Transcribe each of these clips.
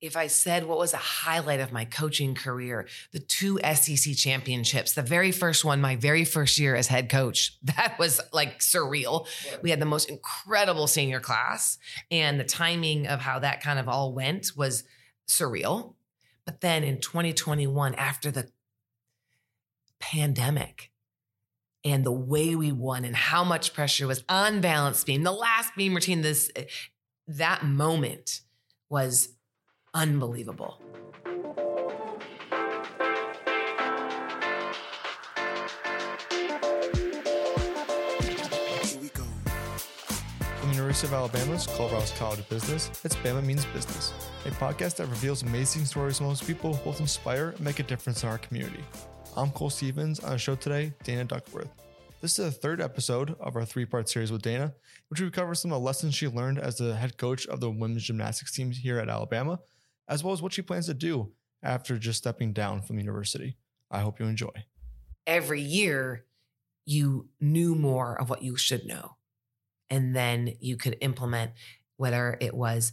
if I said what was a highlight of my coaching career, the two SEC championships, the very first one, my very first year as head coach, that was like surreal. We had the most incredible senior class, and the timing of how that kind of all went was surreal. But then in 2021, after the pandemic, and the way we won and how much pressure was on balance beam, the last beam routine, this eh, that moment was unbelievable. From the University of Alabama's Culverhouse College of Business, it's Bama Means Business, a podcast that reveals amazing stories from those people who both inspire and make a difference in our community. I'm Cole Stevens. On the show today, Dana Duckworth. This is the third episode of our three part series with Dana, which we cover some of the lessons she learned as the head coach of the women's gymnastics team here at Alabama, as well as what she plans to do after just stepping down from the university. I hope you enjoy. Every year, you knew more of what you should know. And then you could implement whether it was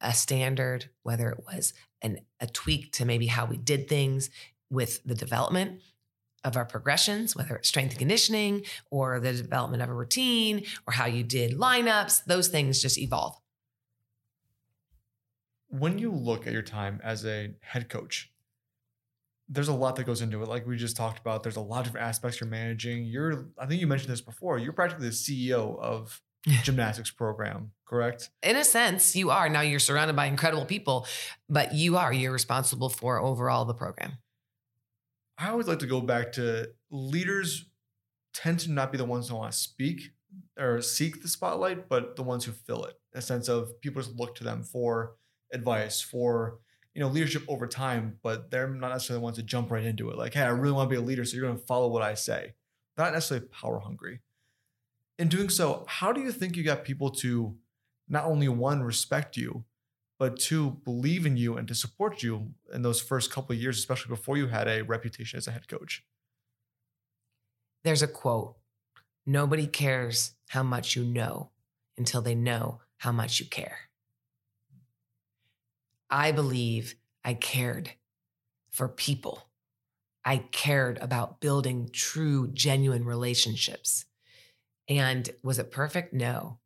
a standard, whether it was an, a tweak to maybe how we did things with the development of our progressions, whether it's strength and conditioning or the development of a routine or how you did lineups, those things just evolve. When you look at your time as a head coach, there's a lot that goes into it. Like we just talked about, there's a lot of different aspects you're managing. You're, I think you mentioned this before, you're practically the CEO of gymnastics program, correct? In a sense, you are. Now you're surrounded by incredible people, but you are. You're responsible for overall the program. I always like to go back to leaders tend to not be the ones who want to speak or seek the spotlight, but the ones who fill it. A sense of people just look to them for advice, for you know, leadership over time, but they're not necessarily the ones to jump right into it. Like, hey, I really want to be a leader, so you're going to follow what I say. Not necessarily power hungry. In doing so, how do you think you got people to not only one respect you, but two believe in you and to support you in those first couple of years, especially before you had a reputation as a head coach? There's a quote Nobody cares how much you know until they know how much you care. I believe I cared for people. I cared about building true, genuine relationships. And was it perfect? No.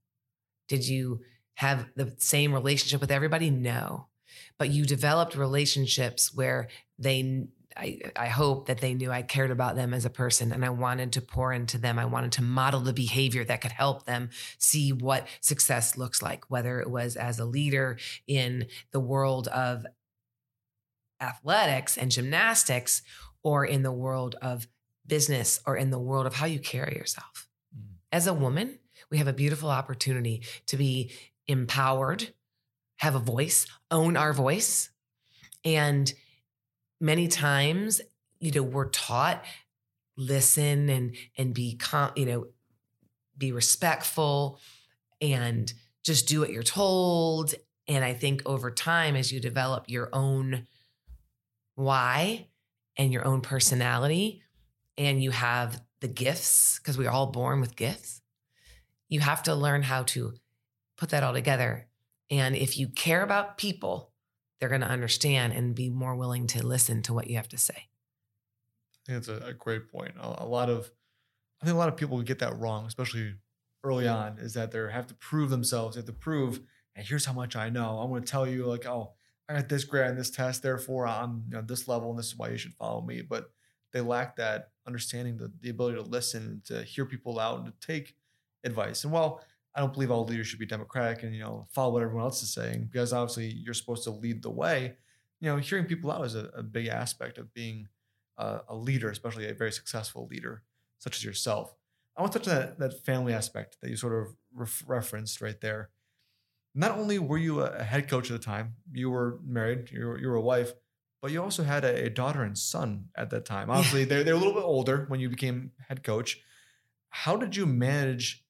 Did you have the same relationship with everybody? No. But you developed relationships where they, I, I hope that they knew I cared about them as a person and I wanted to pour into them. I wanted to model the behavior that could help them see what success looks like, whether it was as a leader in the world of athletics and gymnastics or in the world of business or in the world of how you carry yourself. Mm. As a woman, we have a beautiful opportunity to be empowered, have a voice, own our voice. And many times, you know, we're taught listen and and be you know, be respectful and just do what you're told. And I think over time, as you develop your own why and your own personality, and you have the gifts, because we're all born with gifts, you have to learn how to put that all together. And if you care about people, they're going to understand and be more willing to listen to what you have to say. I think that's a, a great point. A, a, lot of, I think a lot of people get that wrong, especially early on, is that they have to prove themselves. They have to prove, and here's how much I know. I'm going to tell you, like, oh, I got this grade on this test, therefore I'm you know, this level, and this is why you should follow me. But they lack that understanding, the, the ability to listen, to hear people out, and to take advice. And while I don't believe all leaders should be democratic and you know follow what everyone else is saying because obviously you're supposed to lead the way. You know, hearing people out is a, a big aspect of being a, a, leader, especially a very successful leader such as yourself. I want to touch on that, that family aspect that you sort of ref- referenced right there. Not only were you a, head coach at the time, you were married, you were, you were a wife, but you also had a, a daughter and son at that time. Obviously, they're, they're a little bit older when you became head coach. How did you manage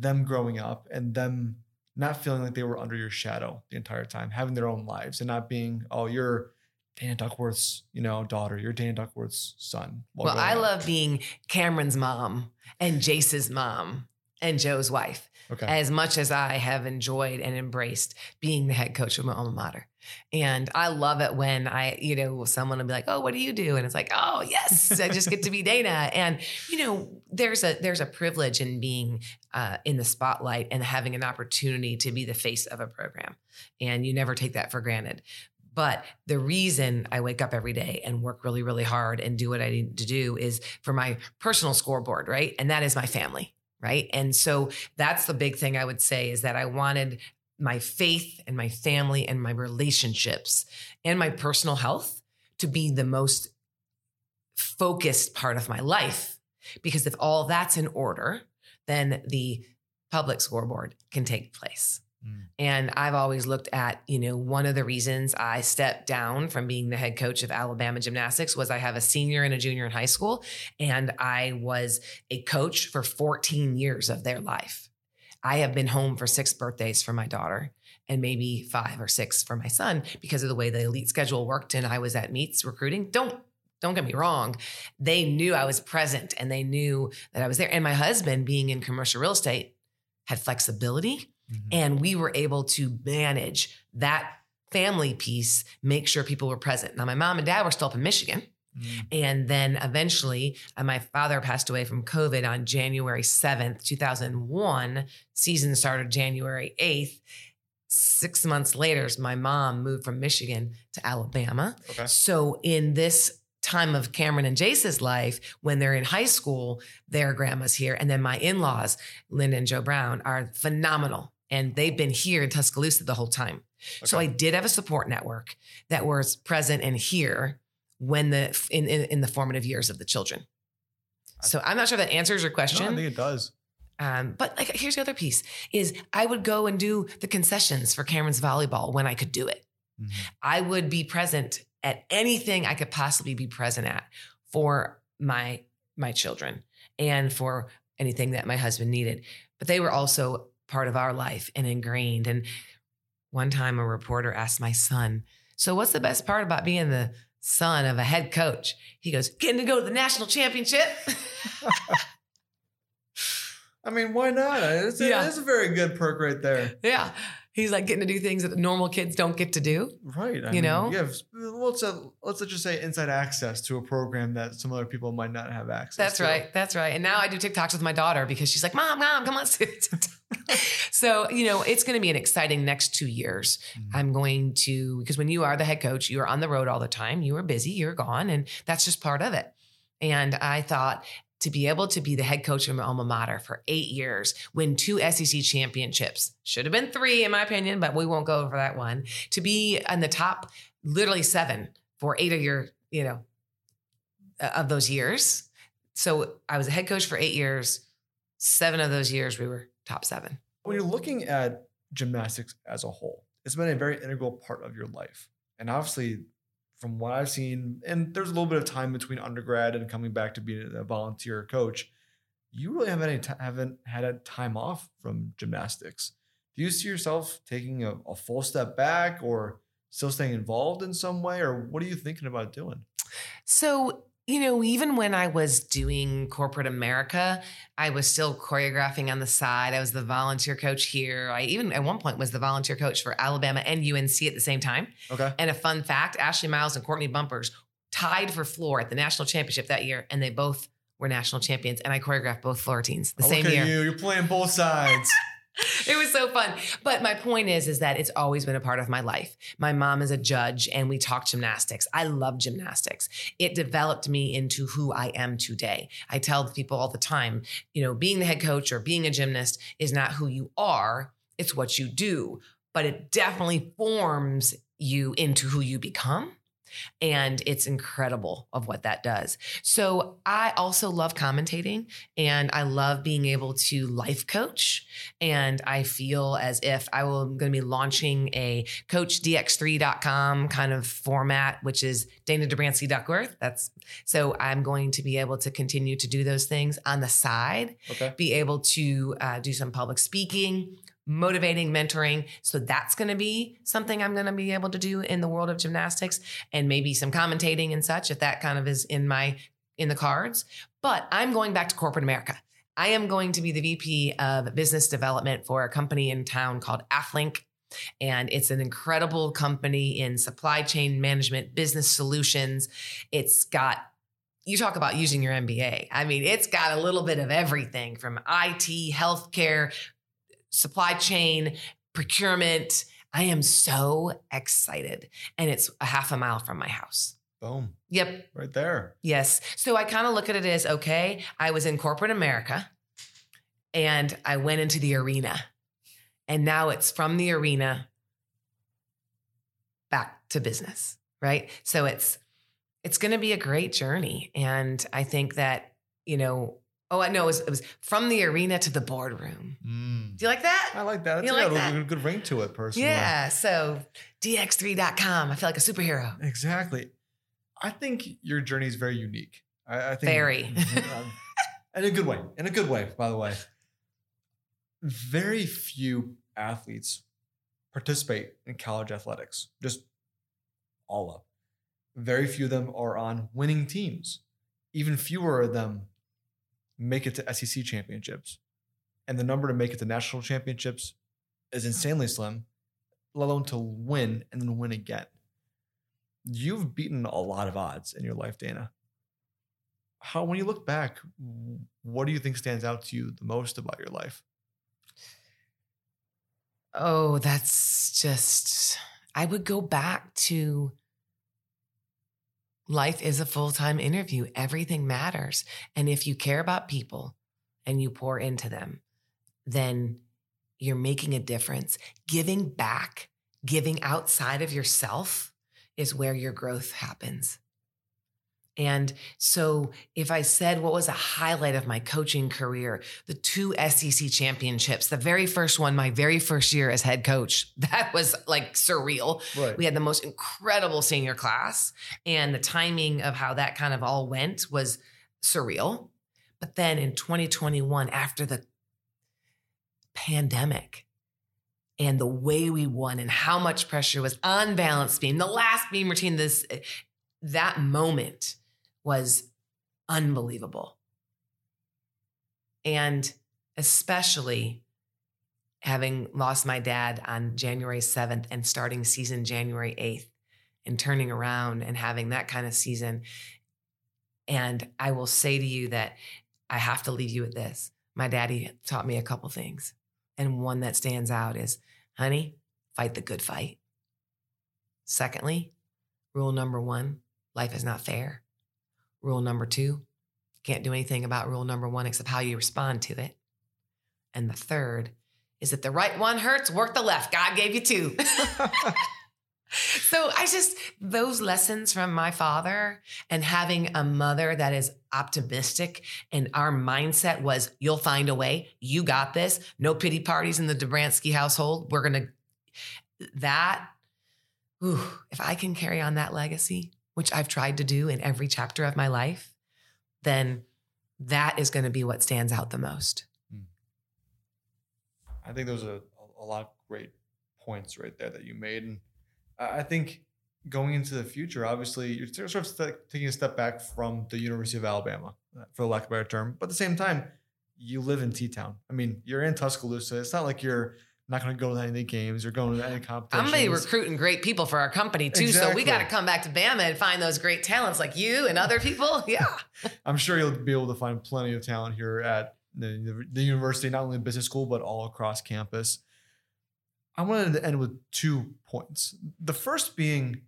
them growing up and them not feeling like they were under your shadow the entire time, having their own lives and not being, oh, you're Dana Duckworth's, you know, daughter. You're Dana Duckworth's son. Well, I love being Cameron's mom and Jace's mom and Joe's wife. Okay. As much as I have enjoyed and embraced being the head coach of my alma mater. And I love it when I, you know, someone will be like, "Oh, what do you do?" And it's like, "Oh, yes, I just get to be Dana." And you know, there's a there's a privilege in being uh, in the spotlight and having an opportunity to be the face of a program, and you never take that for granted. But the reason I wake up every day and work really, really hard and do what I need to do is for my personal scoreboard, right? And that is my family, right? And so that's the big thing I would say is that I wanted my faith and my family and my relationships and my personal health to be the most focused part of my life. Because if all that's in order, then the public scoreboard can take place. Mm. And I've always looked at, you know, one of the reasons I stepped down from being the head coach of Alabama gymnastics was I have a senior and a junior in high school, and I was a coach for 14 years of their life. I have been home for six birthdays for my daughter and maybe five or six for my son because of the way the elite schedule worked and I was at meets recruiting. Don't don't get me wrong. They knew I was present and they knew that I was there. And my husband, being in commercial real estate, had flexibility Mhm. and we were able to manage that family piece, make sure people were present. Now, my mom and dad were still up in Michigan. Mm. And then eventually, uh, my father passed away from COVID on January 7th, 2001. Season started January 8th. Six months later, my mom moved from Michigan to Alabama. Okay. So, in this time of Cameron and Jace's life, when they're in high school, their grandma's here. And then my in laws, Linda and Joe Brown, are phenomenal. And they've been here in Tuscaloosa the whole time. So I did have a support network that was present and here when the in, in in the formative years of the children. So I'm not sure that answers your No, I think it does. um, but like here's the other piece is I would go and do the concessions for Cameron's volleyball when I could do it. Mhm. I would be present at anything I could possibly be present at for my my children and for anything that my husband needed. But they were also part of our life and ingrained. And one time a reporter asked my son, So what's the best part about being the son of a head coach? He goes, Getting to go to the national championship. I mean, why not? It's a, Yeah. it's a very good perk right there. yeah. He's like getting to do things that normal kids don't get to do. Right. I You mean, know? you have, let's, uh, let's just say inside access to a program that some other people might not have access That's to. right. That's right. And now I do TikToks with my daughter because she's like, Mom, Mom, come on. so, you know, it's going to be an exciting next two years. Mhm. I'm going to, because when you are the head coach, you are on the road all the time. You are busy, you're gone, and that's just part of it. And I thought to be able to be the head coach of my alma mater for eight years, win two SEC championships, should have been three, in my opinion, but we won't go over that one, to be in the top literally seven for eight of your, you know, uh, of those years. So I was a head coach for eight years. Seven of those years, we were top seven. When you're looking at gymnastics as a whole, it's been a very integral part of your life. And obviously, from what I've seen, and there's a little bit of time between undergrad and coming back to being a volunteer coach, you really haven't any ti- haven't had a time off from gymnastics. Do you see yourself taking a, a full step back or still staying involved in some way? Or what are you thinking about doing? So, you know, even when I was doing corporate America, I was still choreographing on the side. I was the volunteer coach here. I even at one point was the volunteer coach for Alabama and UNC at the same time. Okay. And a fun fact Ashley Miles and Courtney Bumpers tied for floor at the national championship that year, and they both were national champions. And I choreographed both floor teams the Oh, same year. you. You're playing both sides. it was so fun. But my point is, is that it's always been a part of my life. My mom is a judge and we talk gymnastics. I love gymnastics. It developed me into who I am today. I tell people all the time, you know, being the head coach or being a gymnast is not who you are, it's what you do. But it definitely forms you into who you become. And it's incredible of what that does. So I also love commentating and I love being able to life coach. And I feel as if I will, I'm going to be launching a coachdx3.com kind of format, which is Dana Dobransky Duckworth. That's so I'm going to be able to continue to do those things on the side, Okay. be able to uh, do some public speaking, motivating, mentoring. So that's going to be something I'm going to be able to do in the world of gymnastics and maybe some commentating and such if that kind of is in my in the cards. But I'm going back to corporate America. I am going to be the VP of business development for a company in town called Athlink. And it's an incredible company in supply chain management, business solutions. It's got, you talk about using your MBA. I mean, it's got a little bit of everything from IT, healthcare, supply chain, procurement. I am so excited. And it's a half a mile from my house. Boom. Yep. Right there. Yes. So I kind of look at it as okay, I was in corporate America and I went into the arena. And now it's from the arena back to business, right? So it's it's going to be a great journey and I think that, you know, oh, I know it was, it was from the arena to the boardroom. Mm. Do you like that? I like that. It's You like a that? good- good ring to it, personally. Yeah. So dx3.com. I feel like a superhero. Exactly. I think your journey is very unique. I, I think Very. Um, in a good way. In a good way, by the way. Very few athletes participate in college athletics. Just all up. Very few of them are on winning teams. Even fewer of them make it to SEC championships. And the number to make it to national championships is insanely slim, let alone to win and then win again. You've beaten a lot of odds in your life, Dana. How, when you look back, what do you think stands out to you the most about your life? Oh, that's just, I would go back to life is a full time interview. Everything matters. And if you care about people and you pour into them, then you're making a difference. Giving back, giving outside of yourself is where your growth happens. And so, if I said what was a highlight of my coaching career, the two SEC championships, the very first one, my very first year as head coach, that was like surreal. Right. We had the most incredible senior class, and the timing of how that kind of all went was surreal. But then in 2021, after the pandemic, and the way we won and how much pressure was on balance beam, the last beam routine, this eh, that moment was unbelievable. And especially having lost my dad on January 7th and starting season January 8th and turning around and having that kind of season. And I will say to you that I have to leave you with this. My daddy taught me a couple things. And one that stands out is, honey, fight the good fight. Secondly, rule number one, life is not fair. Rule number two, can't do anything about rule number one except how you respond to it. And the third is that the right one hurts, work the left. God gave you two. so I just, those lessons from my father and having a mother that is optimistic and our mindset was you'll find a way. You got this. No pity parties in the Dobransky household. We're going to, that, ooh, if I can carry on that legacy, which I've tried to do in every chapter of my life, then that is going to be what stands out the most. I think those are a lot of great points right there that you made. And I think going into the future, obviously, you're sort of taking a step back from the University of Alabama, uh, for lack of a better term. But at the same time, you live in T Town. I mean, you're in Tuscaloosa. It's not like you're not going to go to any games. You're going to any competitions. I'm going to be recruiting great people for our company too. So we got to come back to Bama and find those great talents like you and other people. Yeah. I'm sure you'll be able to find plenty of talent here at the, the university, not only business school, but all across campus. I wanted to end with two points. The first being,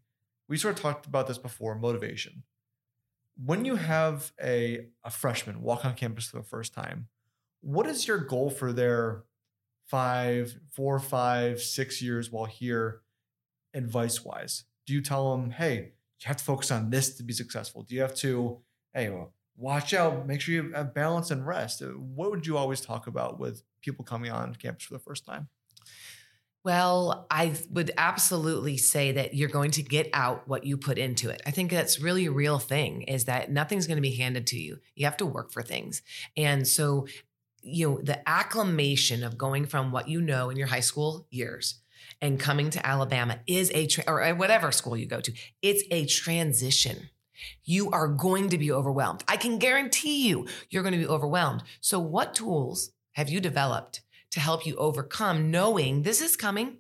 we sort of talked about this before motivation. When you have a, a freshman walk on campus for the first time, what is your goal for their five, four, five, six years while here, advice wise? Do you tell them, hey, you have to focus on this to be successful? Do you have to, hey, well, watch out, make sure you have balance and rest? Uh, What would you always talk about with people coming on campus for the first time? Well, I would absolutely say that you're going to get out what you put into it. I think that's really a real thing is that nothing's going to be handed to you. You have to work for things. And so, you know, the acclimation of going from what you know in your high school years and coming to Alabama is a, tra- or whatever school you go to, it's a transition. You are going to be overwhelmed. I can guarantee you, you're going to be overwhelmed. So, what tools have you developed to help you overcome knowing this is coming?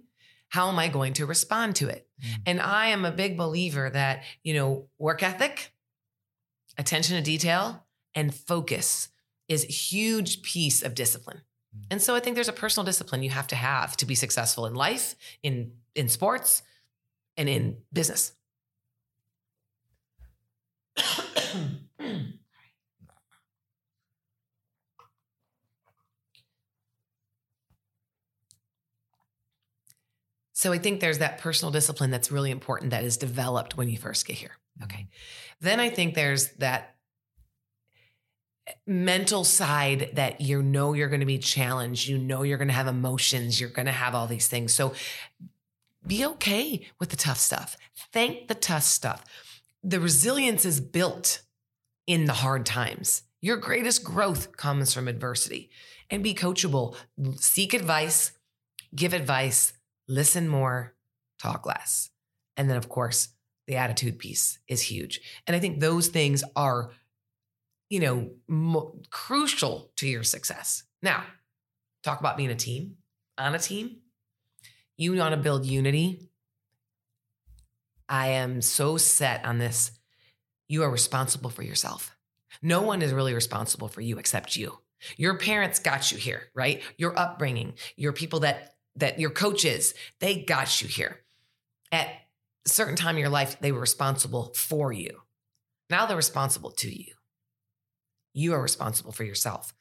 How am I going to respond to it? Mm. And I am a big believer that, you know, work ethic, attention to detail, and focus is a huge piece of discipline. Mm. And so I think there's a personal discipline you have to have to be successful in life, in in sports, and in business. So I think there's that personal discipline that's really important that is developed when you first get here. Okay. Mm-hmm. Then I think there's that mental side that you know you're going to be challenged, you know you're going to have emotions, you're going to have all these things. So be okay with the tough stuff. Thank the tough stuff. The resilience is built in the hard times. Your greatest growth comes from adversity. And be coachable. Seek advice, give advice, listen more, talk less. And then, of course, the attitude piece is huge. And I think those things are, you know, mo- crucial to your success. Now, talk about being a team. On a team, you want to build unity. I am so set on this. You are responsible for yourself. No one is really responsible for you except you. Your parents got you here, right? Your upbringing, your people that that your coaches, they got you here. At a certain time in your life, they were responsible for you. Now they're responsible to you. You are responsible for yourself.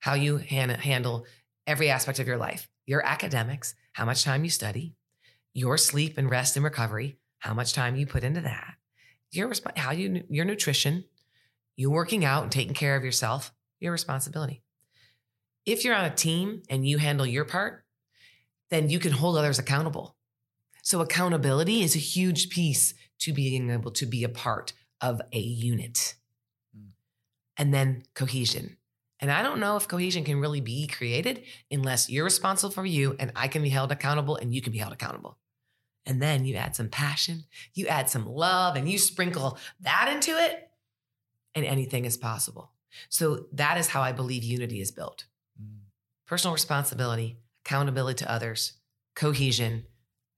How you handle every aspect of your life, your academics, how much time you study, your sleep and rest and recovery, how much time you put into that, your how you your nutrition, you working out and taking care of yourself, your responsibility. If you're on a team and you handle your part, then you can hold others accountable. So, accountability is a huge piece to being able to be a part of a unit. And then cohesion. And I don't know if cohesion can really be created unless you're responsible for you and I can be held accountable and you can be held accountable. And then you add some passion, you add some love, and you sprinkle that into it, and anything is possible. So that is how I believe unity is built mm. personal responsibility, accountability to others, cohesion,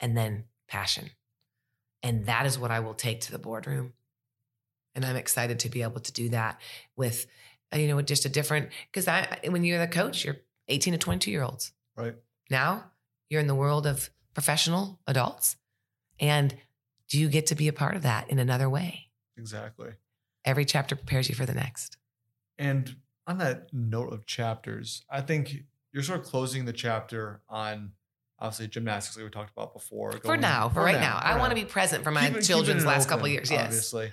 and then passion. And that is what I will take to the boardroom. And I'm excited to be able to do that with, uh, you know, just a different, because I, when you're the coach, you're 18 to 22 year olds. Right. Now you're in the world of professional adults. And do you get to be a part of that in another way? Exactly. Every chapter prepares you for the next. And on that note of chapters, I think you're sort of closing the chapter on obviously gymnastics like we talked about before. For now, for, right now, now. I want to be present for my keep, children's last open, couple years. Yes, obviously.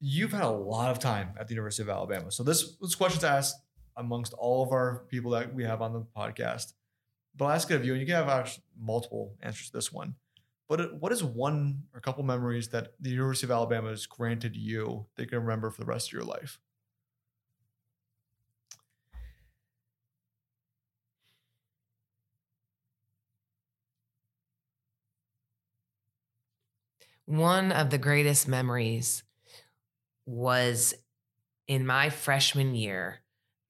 You've had a lot of time at the University of Alabama, so this this question's asked amongst all of our people that we have on the podcast. But I'll ask it of you, and you can have multiple answers to this one. But what is one or a couple memories that the University of Alabama has granted you that you can remember for the rest of your life? One of the greatest memories was in my freshman year,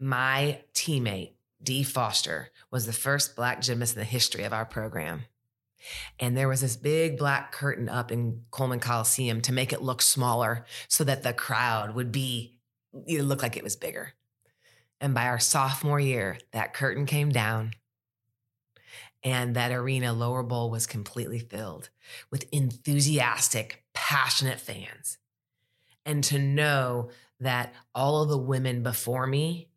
my teammate, Dee Foster, was the first Black gymnast in the history of our program. And there was this big black curtain up in Coleman Coliseum to make it look smaller so that the crowd would be, it looked like it was bigger. And by our sophomore year, that curtain came down and that arena lower bowl was completely filled with enthusiastic, passionate fans. And to know that all of the women before me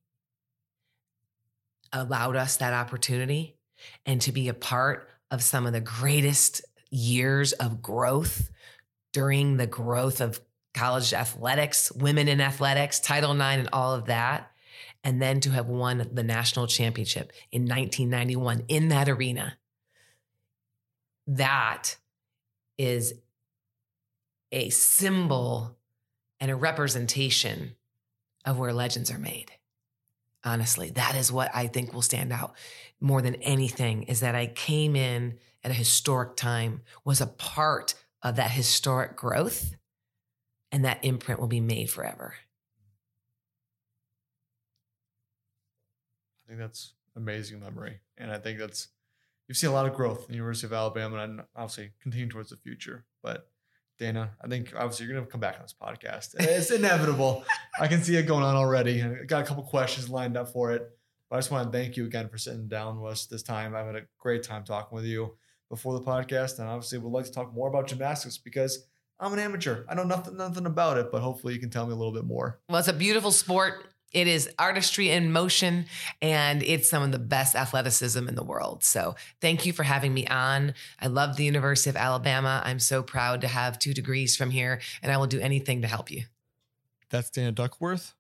allowed us that opportunity and to be a part of some of the greatest years of growth during the growth of college athletics, women in athletics, Title IX, and all of that and then to have won the national championship in 1991 in that arena. That is a symbol and a representation of where legends are made. Honestly, that is what I think will stand out more than anything is that I came in at a historic time, was a part of that historic growth, and that imprint will be made forever. I think that's amazing memory. And I think that's, you've seen a lot of growth in the University of Alabama and obviously continue towards the future. But Dana, I think obviously you're going to come back on this podcast. It's inevitable. I can see it going on already. I got a couple questions lined up for it. But I just want to thank you again for sitting down with us this time. I've had a great time talking with you before the podcast. And obviously, would like to talk more about gymnastics because I'm an amateur. I know nothing, nothing about it, but hopefully you can tell me a little bit more. Well, it's a beautiful sport. It is artistry in motion and it's some of the best athleticism in the world. So, thank you for having me on. I love the University of Alabama. I'm so proud to have two degrees from here, and I will do anything to help you. That's Dana Duckworth,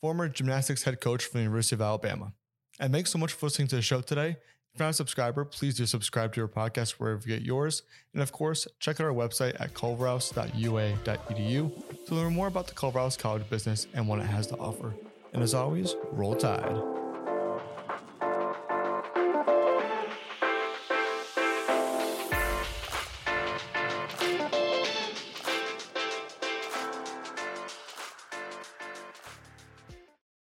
former gymnastics head coach for the University of Alabama. And thanks so much for listening to the show today. If you're not a subscriber, please do subscribe to our podcast wherever you get yours. And of course, check out our website at culverhouse.ua.edu to learn more about the Culverhouse College business and what it has to offer. And as always, roll tide.